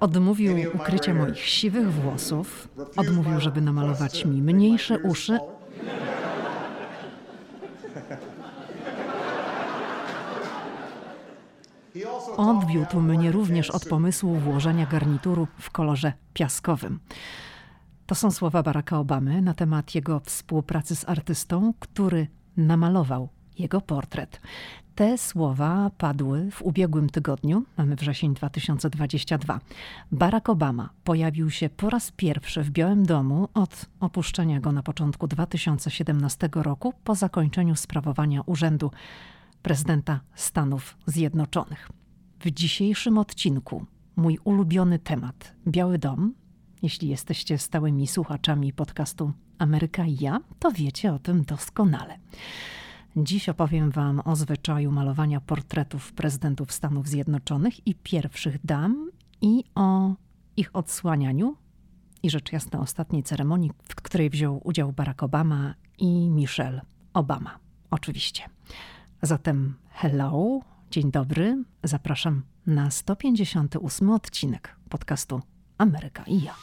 Odmówił ukrycia moich siwych włosów, odmówił, żeby namalować mi mniejsze uszy. Odwiódł mnie również od pomysłu włożenia garnituru w kolorze piaskowym. To są słowa Baracka Obamy na temat jego współpracy z artystą, który namalował jego portret. Te słowa padły w ubiegłym tygodniu, mamy wrzesień 2022. Barack Obama pojawił się po raz pierwszy w Białym Domu od opuszczenia go na początku 2017 roku po zakończeniu sprawowania urzędu prezydenta Stanów Zjednoczonych. W dzisiejszym odcinku mój ulubiony temat Biały Dom. Jeśli jesteście stałymi słuchaczami podcastu Ameryka i ja, to wiecie o tym doskonale. Dziś opowiem Wam o zwyczaju malowania portretów prezydentów Stanów Zjednoczonych i pierwszych dam i o ich odsłanianiu i rzecz jasna ostatniej ceremonii, w której wziął udział Barack Obama i Michelle Obama. Oczywiście. Zatem hello, dzień dobry. Zapraszam na 158 odcinek podcastu Ameryka i ja.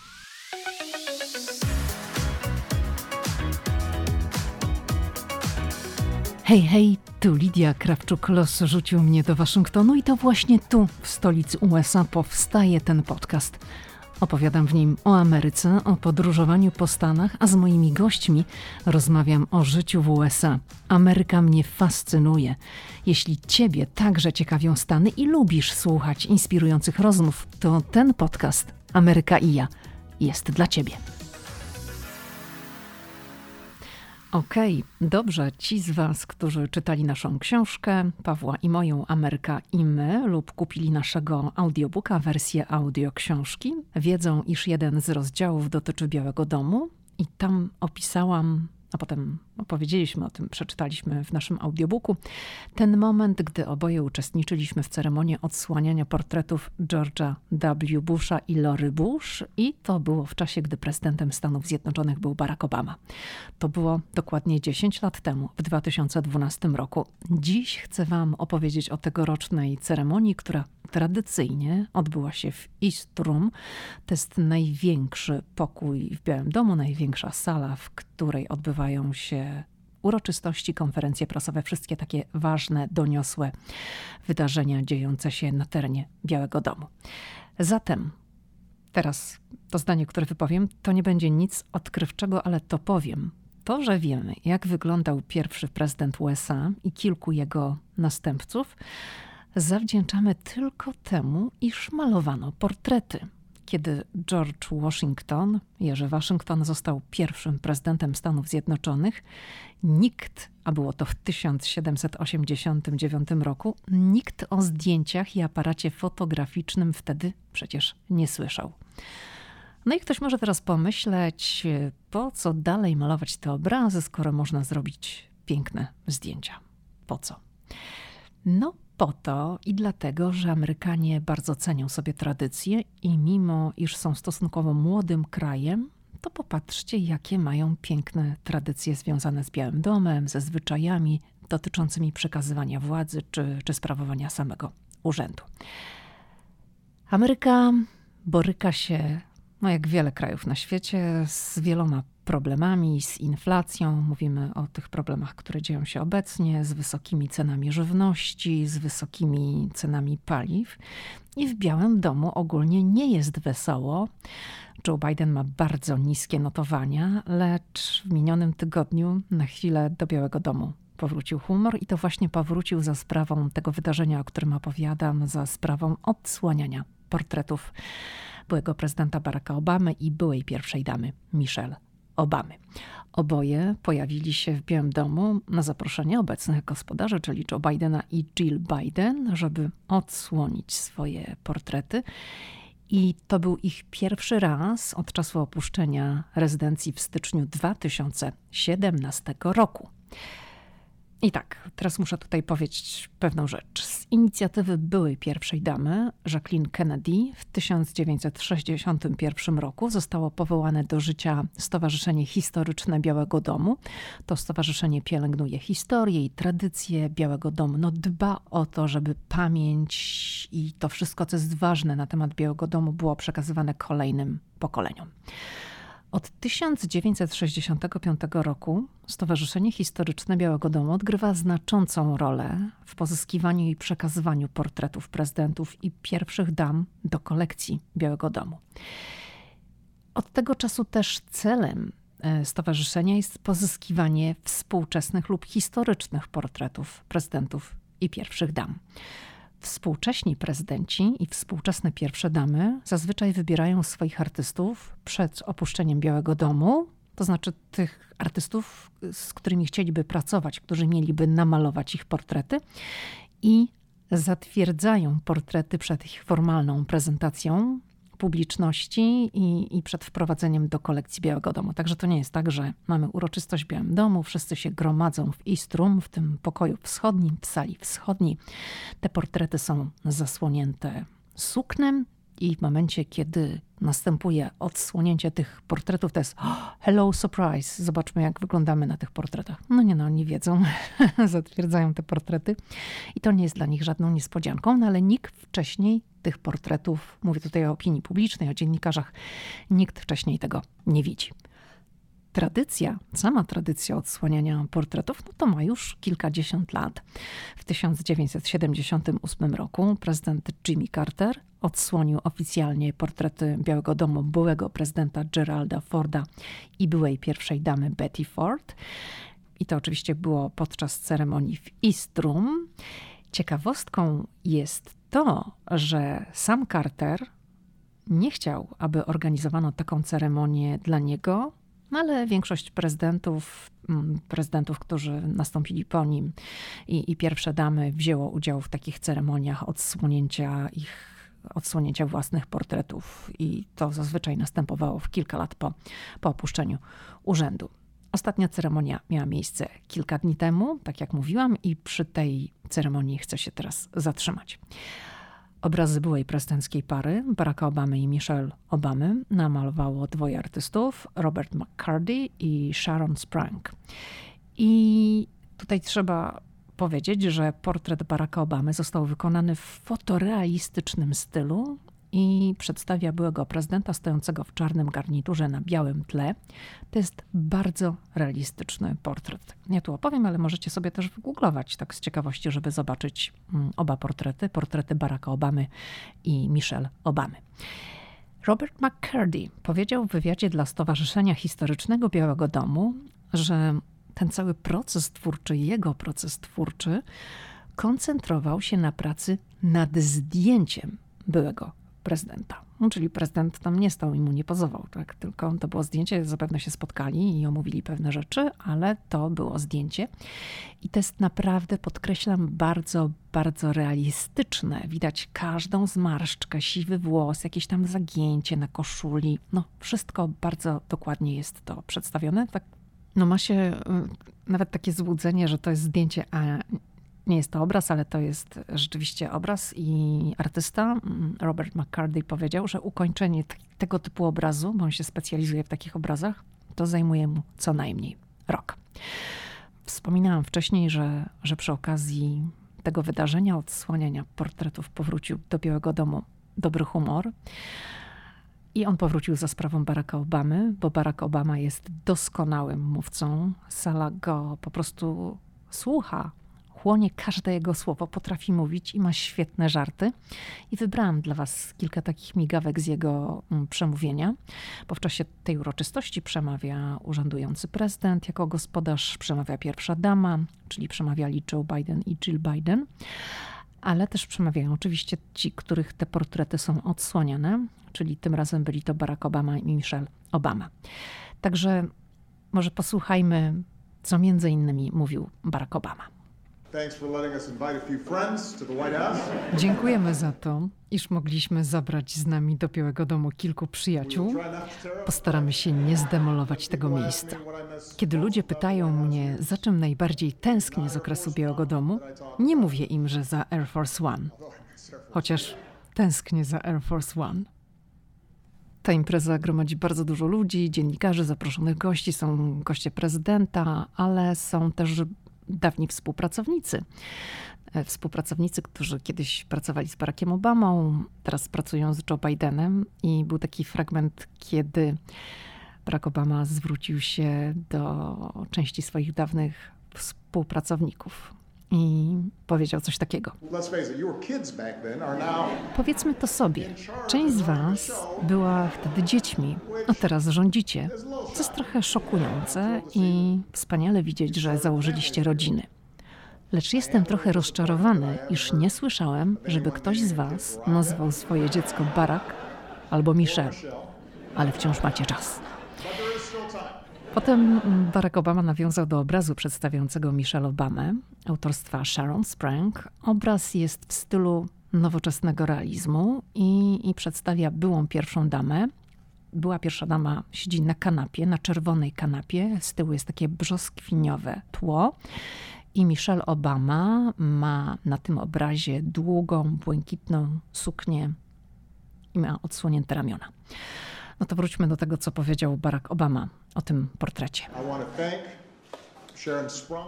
Hej, hej, tu Lidia Krawczuk. Los rzucił mnie do Waszyngtonu i to właśnie tu, w stolicy USA, powstaje ten podcast. Opowiadam w nim o Ameryce, o podróżowaniu po Stanach, a z moimi gośćmi rozmawiam o życiu w USA. Ameryka mnie fascynuje. Jeśli Ciebie także ciekawią Stany i lubisz słuchać inspirujących rozmów, to ten podcast Ameryka i ja jest dla Ciebie. Okej, okay, dobrze. Ci z Was, którzy czytali naszą książkę, Pawła i moją Ameryka i my, lub kupili naszego audiobooka, wersję audio książki, wiedzą, iż jeden z rozdziałów dotyczy Białego Domu i tam opisałam a potem opowiedzieliśmy o tym, przeczytaliśmy w naszym audiobooku, ten moment, gdy oboje uczestniczyliśmy w ceremonii odsłaniania portretów George'a W. Busha i Lory Bush i to było w czasie, gdy prezydentem Stanów Zjednoczonych był Barack Obama. To było dokładnie 10 lat temu, w 2012 roku. Dziś chcę wam opowiedzieć o tegorocznej ceremonii, która tradycyjnie odbyła się w East Room. To jest największy pokój w Białym Domu, największa sala, w której odbywają się uroczystości, konferencje prasowe, wszystkie takie ważne, doniosłe wydarzenia dziejące się na terenie Białego Domu. Zatem teraz to zdanie, które wypowiem, to nie będzie nic odkrywczego, ale to powiem. To, że wiemy, jak wyglądał pierwszy prezydent USA i kilku jego następców, zawdzięczamy tylko temu, iż malowano portrety. Kiedy George Washington, Jerzy Waszyngton, został pierwszym prezydentem Stanów Zjednoczonych, nikt, a było to w 1789 roku, nikt o zdjęciach i aparacie fotograficznym wtedy przecież nie słyszał. No i ktoś może teraz pomyśleć, po co dalej malować te obrazy, skoro można zrobić piękne zdjęcia? Po co? No, po to i dlatego, że Amerykanie bardzo cenią sobie tradycje i mimo iż są stosunkowo młodym krajem, to popatrzcie, jakie mają piękne tradycje związane z Białym Domem, ze zwyczajami dotyczącymi przekazywania władzy czy, czy sprawowania samego urzędu. Ameryka boryka się, no jak wiele krajów na świecie, z wieloma problemami, z inflacją. Mówimy o tych problemach, które dzieją się obecnie, z wysokimi cenami żywności, z wysokimi cenami paliw. I w Białym Domu ogólnie nie jest wesoło. Joe Biden ma bardzo niskie notowania, lecz w minionym tygodniu na chwilę do Białego Domu powrócił humor i to właśnie powrócił za sprawą tego wydarzenia, o którym opowiadam, za sprawą odsłaniania portretów byłego prezydenta Baracka Obamy i byłej pierwszej damy Michelle Obamy. Oboje pojawili się w Białym Domu na zaproszenie obecnych gospodarzy, czyli Joe Bidena i Jill Biden, żeby odsłonić swoje portrety. I to był ich pierwszy raz od czasu opuszczenia rezydencji w styczniu 2017 roku. I tak, teraz muszę tutaj powiedzieć pewną rzecz. Z inicjatywy byłej pierwszej damy, Jacqueline Kennedy, w 1961 roku zostało powołane do życia Stowarzyszenie Historyczne Białego Domu. To stowarzyszenie pielęgnuje historię i tradycje Białego Domu. No, dba o to, żeby pamięć i to wszystko, co jest ważne na temat Białego Domu, było przekazywane kolejnym pokoleniom. Od 1965 roku Stowarzyszenie Historyczne Białego Domu odgrywa znaczącą rolę w pozyskiwaniu i przekazywaniu portretów prezydentów i pierwszych dam do kolekcji Białego Domu. Od tego czasu też celem e, stowarzyszenia jest pozyskiwanie współczesnych lub historycznych portretów prezydentów i pierwszych dam. Współcześni prezydenci i współczesne pierwsze damy zazwyczaj wybierają swoich artystów przed opuszczeniem Białego Domu, to znaczy tych artystów, z którymi chcieliby pracować, którzy mieliby namalować ich portrety i zatwierdzają portrety przed ich formalną prezentacją publiczności i, i przed wprowadzeniem do kolekcji Białego Domu. Także to nie jest tak, że mamy uroczystość w Białym Domu, wszyscy się gromadzą w Istrum, w tym pokoju wschodnim, w sali wschodniej. Te portrety są zasłonięte suknem i w momencie, kiedy następuje odsłonięcie tych portretów, to jest oh, hello surprise, zobaczmy jak wyglądamy na tych portretach. No nie no, oni wiedzą, zatwierdzają te portrety i to nie jest dla nich żadną niespodzianką, no ale nikt wcześniej tych portretów, mówię tutaj o opinii publicznej, o dziennikarzach, nikt wcześniej tego nie widzi. Tradycja, sama tradycja odsłaniania portretów, no to ma już kilkadziesiąt lat. W 1978 roku prezydent Jimmy Carter odsłonił oficjalnie portrety Białego Domu byłego prezydenta Geralda Forda i byłej pierwszej damy Betty Ford. I to oczywiście było podczas ceremonii w East Room. Ciekawostką jest to, że sam Carter nie chciał, aby organizowano taką ceremonię dla niego, ale większość prezydentów, mm, prezydentów, którzy nastąpili po nim i, i pierwsze damy wzięło udział w takich ceremoniach odsłonięcia ich odsłonięcia własnych portretów i to zazwyczaj następowało w kilka lat po, po opuszczeniu urzędu. Ostatnia ceremonia miała miejsce kilka dni temu, tak jak mówiłam, i przy tej ceremonii chcę się teraz zatrzymać. Obrazy byłej prezydenckiej pary, Baracka Obamy i Michelle Obamy, namalowało dwoje artystów, Robert McCarty i Sharon Sprang. I tutaj trzeba powiedzieć, że portret Baracka Obamy został wykonany w fotorealistycznym stylu, i przedstawia byłego prezydenta stojącego w czarnym garniturze na białym tle. To jest bardzo realistyczny portret. Ja tu opowiem, ale możecie sobie też wygooglować tak z ciekawości, żeby zobaczyć mm, oba portrety, portrety Baracka Obamy i Michelle Obamy. Robert McCurdy powiedział w wywiadzie dla Stowarzyszenia Historycznego Białego Domu, że ten cały proces twórczy, jego proces twórczy, koncentrował się na pracy nad zdjęciem byłego prezydenta. No, czyli prezydent tam nie stał i mu nie pozował, tak? tylko to było zdjęcie, zapewne się spotkali i omówili pewne rzeczy, ale to było zdjęcie. I to jest naprawdę, podkreślam, bardzo, bardzo realistyczne. Widać każdą zmarszczkę, siwy włos, jakieś tam zagięcie na koszuli. No, wszystko bardzo dokładnie jest to przedstawione. Tak, no ma się y, nawet takie złudzenie, że to jest zdjęcie, a nie jest to obraz, ale to jest rzeczywiście obraz i artysta mm, Robert McCarthy powiedział, że ukończenie tego typu obrazu, bo on się specjalizuje w takich obrazach, to zajmuje mu co najmniej rok. Wspominałam wcześniej, że, że przy okazji tego wydarzenia, odsłaniania portretów, powrócił do Białego Domu dobry humor. I on powrócił za sprawą Baracka Obamy, bo Barack Obama jest doskonałym mówcą. Sala go po prostu słucha, chłonie każde jego słowo, potrafi mówić i ma świetne żarty. I wybrałam dla Was kilka takich migawek z jego mm, przemówienia, bo w czasie tej uroczystości przemawia urzędujący prezydent, jako gospodarz przemawia pierwsza dama, czyli przemawiali Joe Biden i Jill Biden ale też przemawiają oczywiście ci, których te portrety są odsłonione, czyli tym razem byli to Barack Obama i Michelle Obama. Także może posłuchajmy, co między innymi mówił Barack Obama. Dziękujemy za to, iż mogliśmy zabrać z nami do Białego Domu kilku przyjaciół. Postaramy się nie zdemolować tego miejsca. Kiedy ludzie pytają mnie, za czym najbardziej tęsknię z okresu Białego Domu, nie mówię im, że za Air Force One. Chociaż tęsknię za Air Force One. Ta impreza gromadzi bardzo dużo ludzi, dziennikarzy, zaproszonych gości, są goście prezydenta, ale są też dawni współpracownicy. E, współpracownicy, którzy kiedyś pracowali z Barackiem Obamą, teraz pracują z Joe Bidenem i był taki fragment, kiedy Barack Obama zwrócił się do części swoich dawnych współpracowników i powiedział coś takiego. Powiedzmy to sobie. Część z Was była wtedy dziećmi, a teraz rządzicie. Co jest trochę szokujące i wspaniale widzieć, że założyliście rodziny. Lecz jestem trochę rozczarowany, iż nie słyszałem, żeby ktoś z Was nazwał swoje dziecko Barack albo Michelle. Ale wciąż macie czas. Potem Barack Obama nawiązał do obrazu przedstawiającego Michelle Obamę, autorstwa Sharon Sprang. Obraz jest w stylu nowoczesnego realizmu i, i przedstawia byłą pierwszą damę. Była pierwsza dama siedzi na kanapie, na czerwonej kanapie. Z tyłu jest takie brzoskwiniowe tło. I Michelle Obama ma na tym obrazie długą, błękitną suknię i ma odsłonięte ramiona. No to wróćmy do tego, co powiedział Barack Obama o tym portrecie.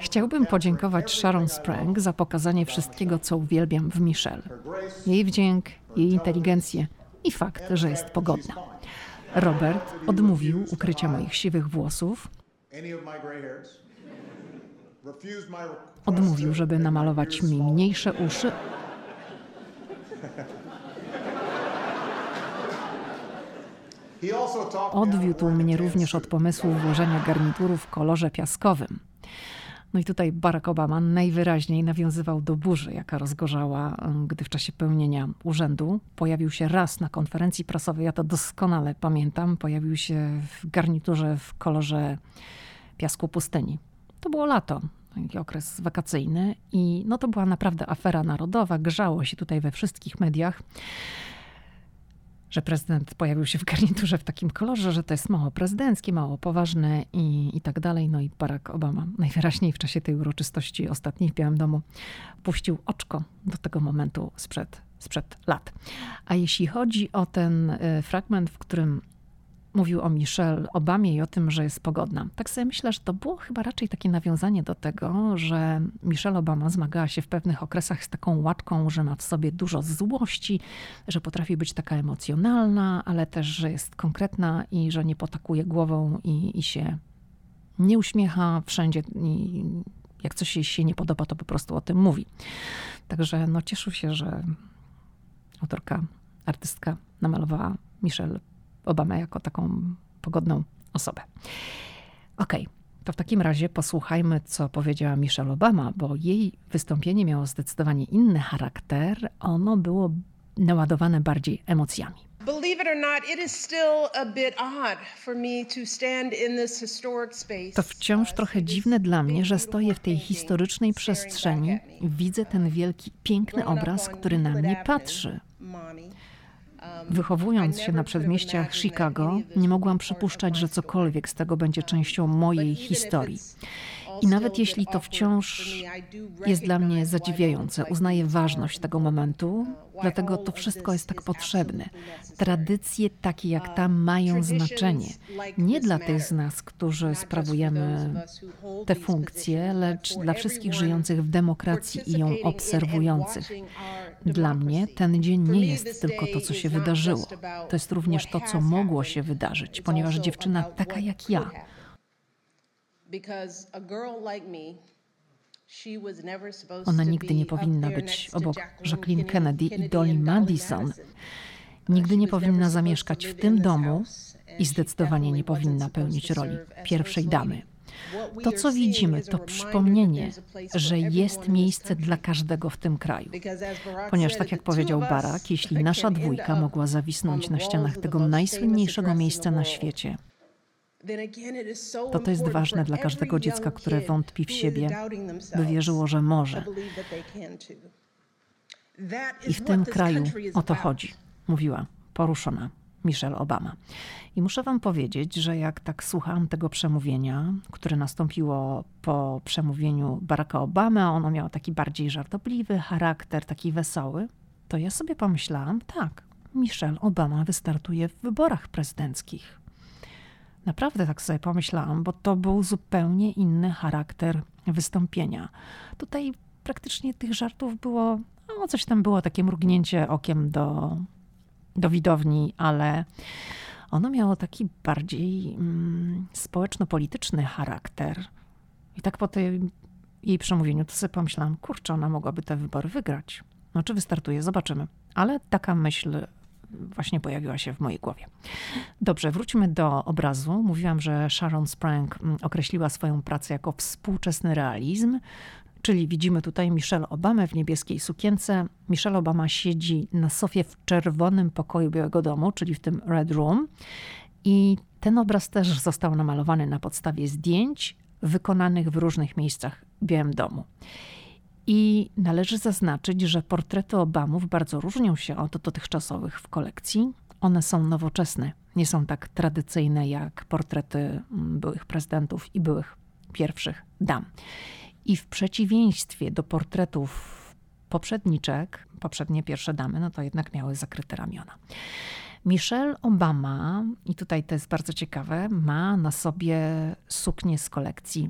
Chciałbym podziękować Sharon Sprang za pokazanie wszystkiego, co uwielbiam w Michelle. Jej wdzięk, jej inteligencję i fakt, że jest pogodna. Robert odmówił ukrycia moich siwych włosów. Odmówił, żeby namalować mi mniejsze uszy Odwiódł mnie również od pomysłu włożenia garnituru w kolorze piaskowym. No i tutaj Barack Obama najwyraźniej nawiązywał do burzy, jaka rozgorzała, gdy w czasie pełnienia urzędu pojawił się raz na konferencji prasowej, ja to doskonale pamiętam, pojawił się w garniturze w kolorze piasku pustyni. To było lato, taki okres wakacyjny i no to była naprawdę afera narodowa, grzało się tutaj we wszystkich mediach że prezydent pojawił się w garniturze w takim kolorze, że to jest mało prezydenckie, mało poważne i, i tak dalej. No i Barack Obama najwyraźniej w czasie tej uroczystości ostatniej w Białym Domu puścił oczko do tego momentu sprzed, sprzed lat. A jeśli chodzi o ten y, fragment, w którym mówił o Michelle Obamie i o tym, że jest pogodna. Tak sobie myślę, że to było chyba raczej takie nawiązanie do tego, że Michelle Obama zmagała się w pewnych okresach z taką łatką, że ma w sobie dużo złości, że potrafi być taka emocjonalna, ale też, że jest konkretna i że nie potakuje głową i, i się nie uśmiecha wszędzie. I jak coś jej się nie podoba, to po prostu o tym mówi. Także no, cieszę się, że autorka, artystka namalowała Michelle Obamę jako taką pogodną osobę. Okej. Okay. To w takim razie posłuchajmy, co powiedziała Michelle Obama, bo jej wystąpienie miało zdecydowanie inny charakter. Ono było naładowane bardziej emocjami. To wciąż trochę dziwne dla mnie, że stoję w tej historycznej przestrzeni, widzę ten wielki, piękny obraz, który na mnie patrzy. Wychowując się na przedmieściach Chicago, nie mogłam przypuszczać, że cokolwiek z tego będzie częścią mojej historii. I nawet jeśli to wciąż jest dla mnie zadziwiające, uznaję ważność tego momentu, dlatego to wszystko jest tak potrzebne. Tradycje takie jak ta mają znaczenie. Nie dla tych z nas, którzy sprawujemy te funkcje, lecz dla wszystkich żyjących w demokracji i ją obserwujących. Dla mnie ten dzień nie jest tylko to, co się wydarzyło. To jest również to, co mogło się wydarzyć, ponieważ dziewczyna taka jak ja, ona nigdy nie powinna być obok Jacqueline Kennedy i Dolly Madison. Nigdy nie powinna zamieszkać w tym domu i zdecydowanie nie powinna pełnić roli pierwszej damy. To, co widzimy, to przypomnienie, że jest miejsce dla każdego w tym kraju. Ponieważ, tak jak powiedział Barack, jeśli nasza dwójka mogła zawisnąć na ścianach tego najsłynniejszego miejsca na świecie, to to jest ważne dla każdego dziecka, które wątpi w siebie, by wierzyło, że może. I w tym kraju o to chodzi, mówiła poruszona Michelle Obama. I muszę Wam powiedzieć, że jak tak słuchałam tego przemówienia, które nastąpiło po przemówieniu Baracka Obamy, ono miało taki bardziej żartobliwy charakter, taki wesoły, to ja sobie pomyślałam, tak, Michelle Obama wystartuje w wyborach prezydenckich. Naprawdę tak sobie pomyślałam, bo to był zupełnie inny charakter wystąpienia. Tutaj praktycznie tych żartów było, no coś tam było, takie mrugnięcie okiem do, do widowni, ale ono miało taki bardziej mm, społeczno-polityczny charakter. I tak po tym jej przemówieniu to sobie pomyślałam, kurczę, ona mogłaby te wybory wygrać. No czy wystartuje, zobaczymy. Ale taka myśl właśnie pojawiła się w mojej głowie. Dobrze, wróćmy do obrazu. Mówiłam, że Sharon Sprang mm, określiła swoją pracę jako współczesny realizm, czyli widzimy tutaj Michelle Obamę w niebieskiej sukience. Michelle Obama siedzi na sofie w czerwonym pokoju Białego Domu, czyli w tym Red Room. I ten obraz też został namalowany na podstawie zdjęć wykonanych w różnych miejscach w Białym Domu. I należy zaznaczyć, że portrety Obamów bardzo różnią się od dotychczasowych w kolekcji. One są nowoczesne, nie są tak tradycyjne jak portrety mm, byłych prezydentów i byłych pierwszych dam. I w przeciwieństwie do portretów poprzedniczek, poprzednie pierwsze damy, no to jednak miały zakryte ramiona. Michelle Obama, i tutaj to jest bardzo ciekawe, ma na sobie suknię z kolekcji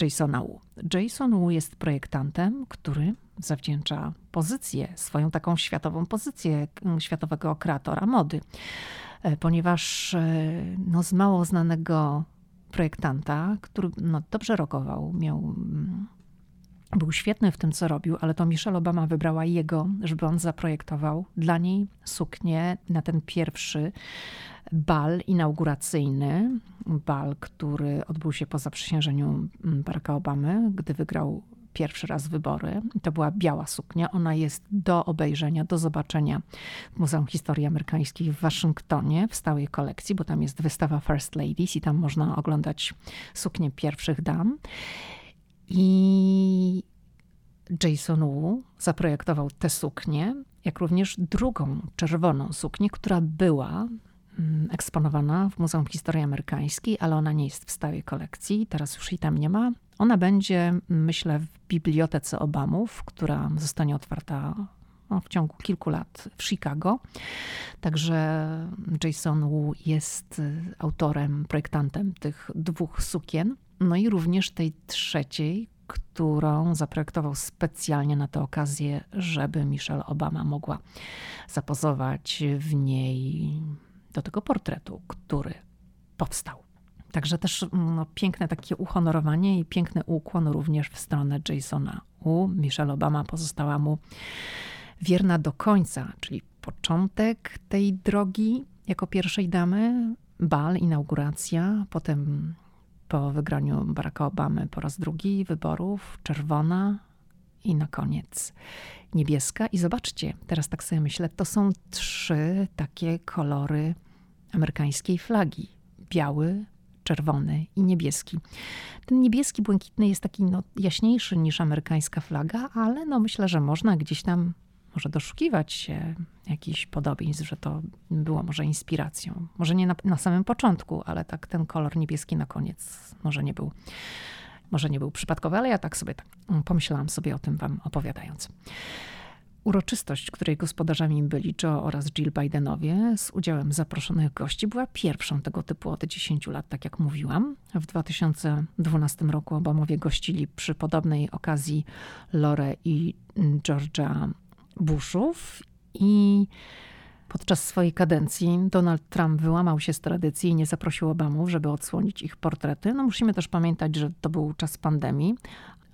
Jasona Wu. Jason Wu jest projektantem, który zawdzięcza pozycję, swoją taką światową pozycję mm, światowego kreatora mody, e, ponieważ e, no, z mało znanego projektanta, który no, dobrze rokował, miał mm, był świetny w tym, co robił, ale to Michelle Obama wybrała jego, żeby on zaprojektował dla niej suknię na ten pierwszy bal inauguracyjny. Bal, który odbył się po zaprzysiężeniu Baracka Obamy, gdy wygrał pierwszy raz wybory. To była biała suknia. Ona jest do obejrzenia, do zobaczenia w Muzeum Historii Amerykańskiej w Waszyngtonie w stałej kolekcji, bo tam jest wystawa First Ladies i tam można oglądać suknie pierwszych dam. I Jason Wu zaprojektował tę suknię, jak również drugą czerwoną suknię, która była mm, eksponowana w Muzeum Historii Amerykańskiej, ale ona nie jest w stałej kolekcji, teraz już jej tam nie ma. Ona będzie, myślę, w bibliotece Obamów, która zostanie otwarta no, w ciągu kilku lat w Chicago. Także Jason Wu jest autorem, projektantem tych dwóch sukien. No i również tej trzeciej, którą zaprojektował specjalnie na tę okazję, żeby Michelle Obama mogła zapozować w niej do tego portretu, który powstał. Także też no, piękne takie uhonorowanie i piękny ukłon również w stronę Jasona U. Michelle Obama pozostała mu wierna do końca, czyli początek tej drogi jako pierwszej damy, bal, inauguracja, potem po wygraniu Baracka Obamy po raz drugi wyborów, czerwona i na koniec niebieska. I zobaczcie, teraz tak sobie myślę, to są trzy takie kolory amerykańskiej flagi: biały, czerwony i niebieski. Ten niebieski, błękitny jest taki no, jaśniejszy niż amerykańska flaga, ale no, myślę, że można gdzieś tam może doszukiwać się jakichś podobieństw, że to było może inspiracją. Może nie na, na, samym początku, ale tak ten kolor niebieski na koniec może nie był, może nie był przypadkowy, ale ja tak sobie tak pomyślałam sobie o tym wam opowiadając. Uroczystość, której gospodarzami byli Joe oraz Jill Bidenowie z udziałem zaproszonych gości, była pierwszą tego typu od 10 lat, tak jak mówiłam. W 2012 roku Obamowie gościli przy podobnej okazji Lore i Georgia Bushów i podczas swojej kadencji Donald Trump wyłamał się z tradycji i nie zaprosił Obamów, żeby odsłonić ich portrety. No musimy też pamiętać, że to był czas pandemii,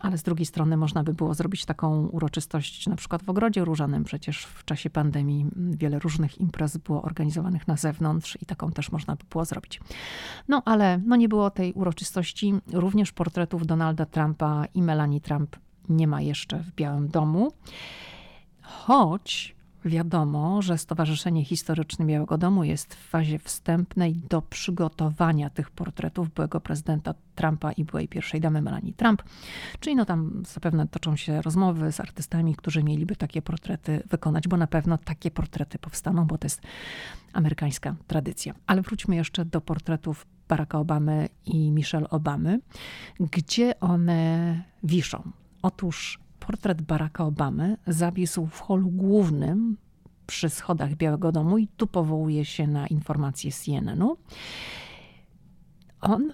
ale z drugiej strony można by było zrobić taką uroczystość na przykład w Ogrodzie Różanym. Przecież w czasie pandemii wiele różnych imprez było organizowanych na zewnątrz i taką też można by było zrobić. No ale no nie było tej uroczystości. Również portretów Donalda Trumpa i Melanie Trump nie ma jeszcze w Białym Domu choć wiadomo, że Stowarzyszenie Historyczne Białego Domu jest w fazie wstępnej do przygotowania tych portretów byłego prezydenta Trumpa i byłej pierwszej damy Melanie Trump. Czyli no tam zapewne toczą się rozmowy z artystami, którzy mieliby takie portrety wykonać, bo na pewno takie portrety powstaną, bo to jest amerykańska tradycja. Ale wróćmy jeszcze do portretów Baracka Obamy i Michelle Obamy, gdzie one wiszą. Otóż portret Baracka Obamy zawisł w holu głównym przy schodach Białego Domu i tu powołuje się na informacje CNN-u. On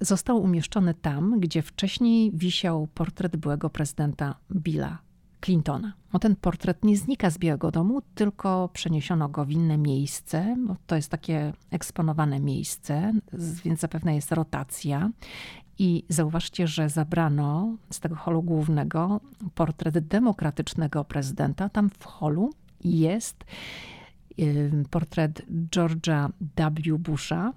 został umieszczony tam, gdzie wcześniej wisiał portret byłego prezydenta Billa Clintona. No ten portret nie znika z Białego Domu, tylko przeniesiono go w inne miejsce. Bo to jest takie eksponowane miejsce, więc zapewne jest rotacja. I zauważcie, że zabrano z tego holu głównego portret demokratycznego prezydenta. Tam w holu jest portret George'a W. Busha,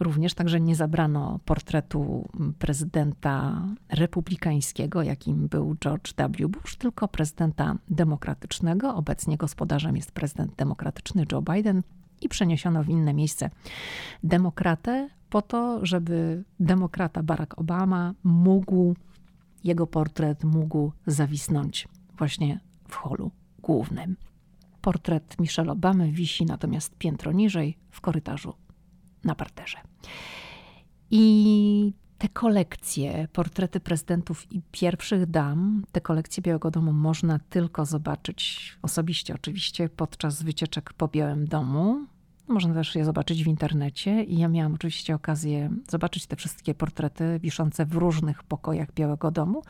Również także nie zabrano portretu prezydenta republikańskiego, jakim był George W. Bush, tylko prezydenta demokratycznego. Obecnie gospodarzem jest prezydent demokratyczny Joe Biden i przeniesiono w inne miejsce demokratę po to, żeby demokrata Barack Obama mógł, jego portret mógł zawisnąć właśnie w holu głównym. Portret Michelle Obamy wisi natomiast piętro niżej w korytarzu na parterze. I te kolekcje, portrety prezydentów i pierwszych dam, te kolekcje Białego Domu można tylko zobaczyć osobiście, oczywiście, podczas wycieczek po Białym Domu. Można też je zobaczyć w internecie i ja miałam oczywiście okazję zobaczyć te wszystkie portrety wiszące w różnych pokojach Białego Domu.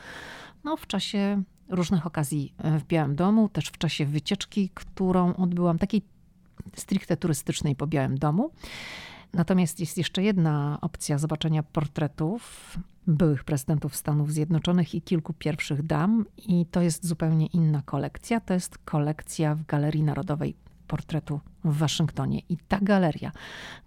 No, w czasie różnych okazji w Białym Domu, też w czasie wycieczki, którą odbyłam, takiej stricte turystycznej po Białym Domu. Natomiast jest jeszcze jedna opcja zobaczenia portretów byłych prezydentów Stanów Zjednoczonych i kilku pierwszych dam, i to jest zupełnie inna kolekcja. To jest kolekcja w Galerii Narodowej Portretu w Waszyngtonie. I ta galeria,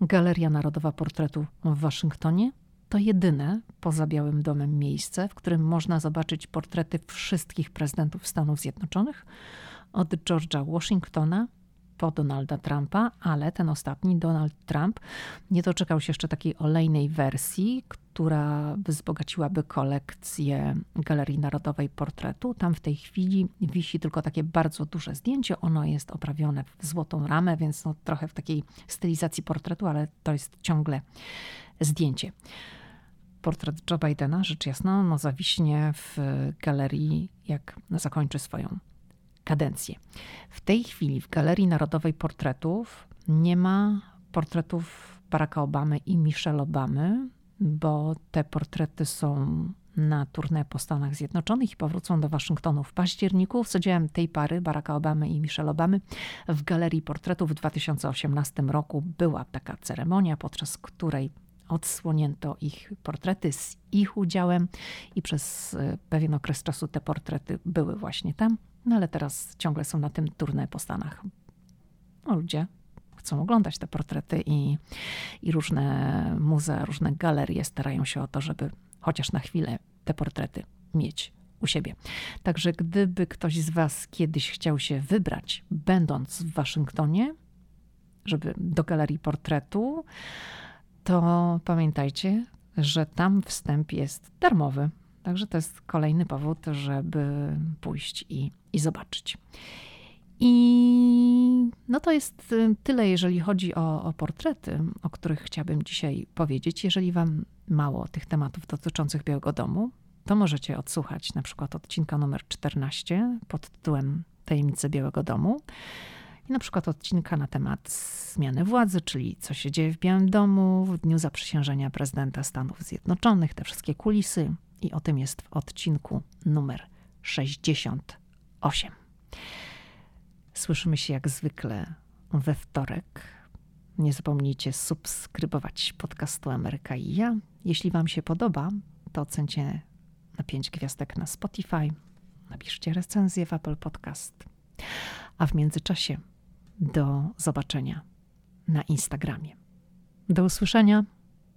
Galeria Narodowa Portretu w Waszyngtonie, to jedyne poza Białym Domem miejsce, w którym można zobaczyć portrety wszystkich prezydentów Stanów Zjednoczonych, od George'a Washingtona po Donalda Trumpa, ale ten ostatni, Donald Trump, nie doczekał się jeszcze takiej olejnej wersji, która wzbogaciłaby kolekcję Galerii Narodowej Portretu. Tam w tej chwili wisi tylko takie bardzo duże zdjęcie. Ono jest oprawione w złotą ramę, więc no trochę w takiej stylizacji portretu, ale to jest ciągle zdjęcie. Portret Joe Bidena, rzecz jasna, no zawiśnie w galerii, jak zakończy swoją kadencję. W tej chwili w Galerii Narodowej Portretów nie ma portretów Baracka Obamy i Michelle Obamy, bo te portrety są na turnę po Stanach Zjednoczonych i powrócą do Waszyngtonu w październiku. Z tej pary, Baracka Obamy i Michelle Obamy, w Galerii Portretów w 2018 roku była taka ceremonia, podczas której odsłonięto ich portrety z ich udziałem i przez e, pewien okres czasu te portrety były właśnie tam. No ale teraz ciągle są na tym turne po Stanach. No, ludzie chcą oglądać te portrety i, i różne muzea, różne galerie starają się o to, żeby chociaż na chwilę te portrety mieć u siebie. Także gdyby ktoś z Was kiedyś chciał się wybrać, będąc w Waszyngtonie, żeby do galerii portretu, to pamiętajcie, że tam wstęp jest darmowy. Także to jest kolejny powód, żeby pójść i, i zobaczyć. I no to jest y, tyle, jeżeli chodzi o, o, portrety, o których chciałabym dzisiaj powiedzieć. Jeżeli Wam mało tych tematów dotyczących Białego Domu, to możecie odsłuchać na przykład odcinka numer 14 pod tytułem Tajemnice Białego Domu i na przykład odcinka na temat zmiany władzy, czyli co się dzieje w Białym Domu w dniu zaprzysiężenia prezydenta Stanów Zjednoczonych, te wszystkie kulisy, i o tym jest w odcinku numer 68. Słyszymy się jak zwykle we wtorek. Nie zapomnijcie subskrybować podcastu Ameryka i ja. Jeśli Wam się podoba, to ocencie na 5 gwiazdek na Spotify. Napiszcie recenzję w Apple Podcast. A w międzyczasie do zobaczenia na Instagramie. Do usłyszenia.